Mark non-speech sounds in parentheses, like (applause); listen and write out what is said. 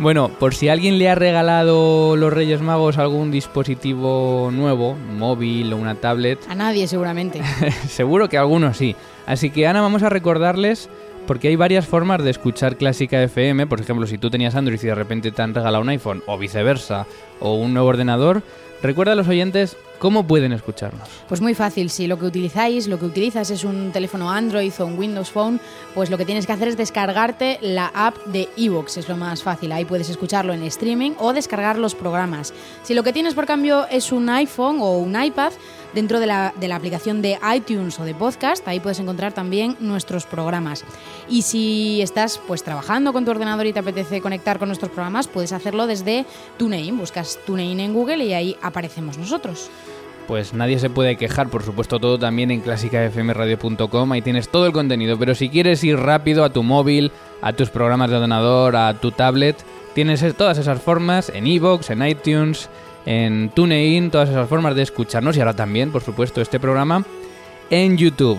Bueno, por si alguien le ha regalado los Reyes Magos algún dispositivo nuevo, un móvil o una tablet, A nadie, seguramente. (laughs) seguro que algunos sí. Así que Ana, vamos a recordarles porque hay varias formas de escuchar Clásica FM. Por ejemplo, si tú tenías Android y de repente te han regalado un iPhone o viceversa o un nuevo ordenador, recuerda a los oyentes cómo pueden escucharnos. Pues muy fácil, si lo que utilizáis, lo que utilizas es un teléfono Android o un Windows Phone, pues lo que tienes que hacer es descargarte la app de Evox, es lo más fácil. Ahí puedes escucharlo en streaming o descargar los programas. Si lo que tienes por cambio es un iPhone o un iPad, dentro de la, de la aplicación de iTunes o de podcast, ahí puedes encontrar también nuestros programas. Y si estás pues trabajando con tu ordenador y te apetece conectar con nuestros programas, puedes hacerlo desde TuneIn, buscas TuneIn en Google y ahí aparecemos nosotros. Pues nadie se puede quejar, por supuesto todo también en clásicafmradio.com, ahí tienes todo el contenido, pero si quieres ir rápido a tu móvil, a tus programas de ordenador, a tu tablet, tienes es- todas esas formas en iVoox, en iTunes, en TuneIn, todas esas formas de escucharnos y ahora también, por supuesto, este programa en YouTube.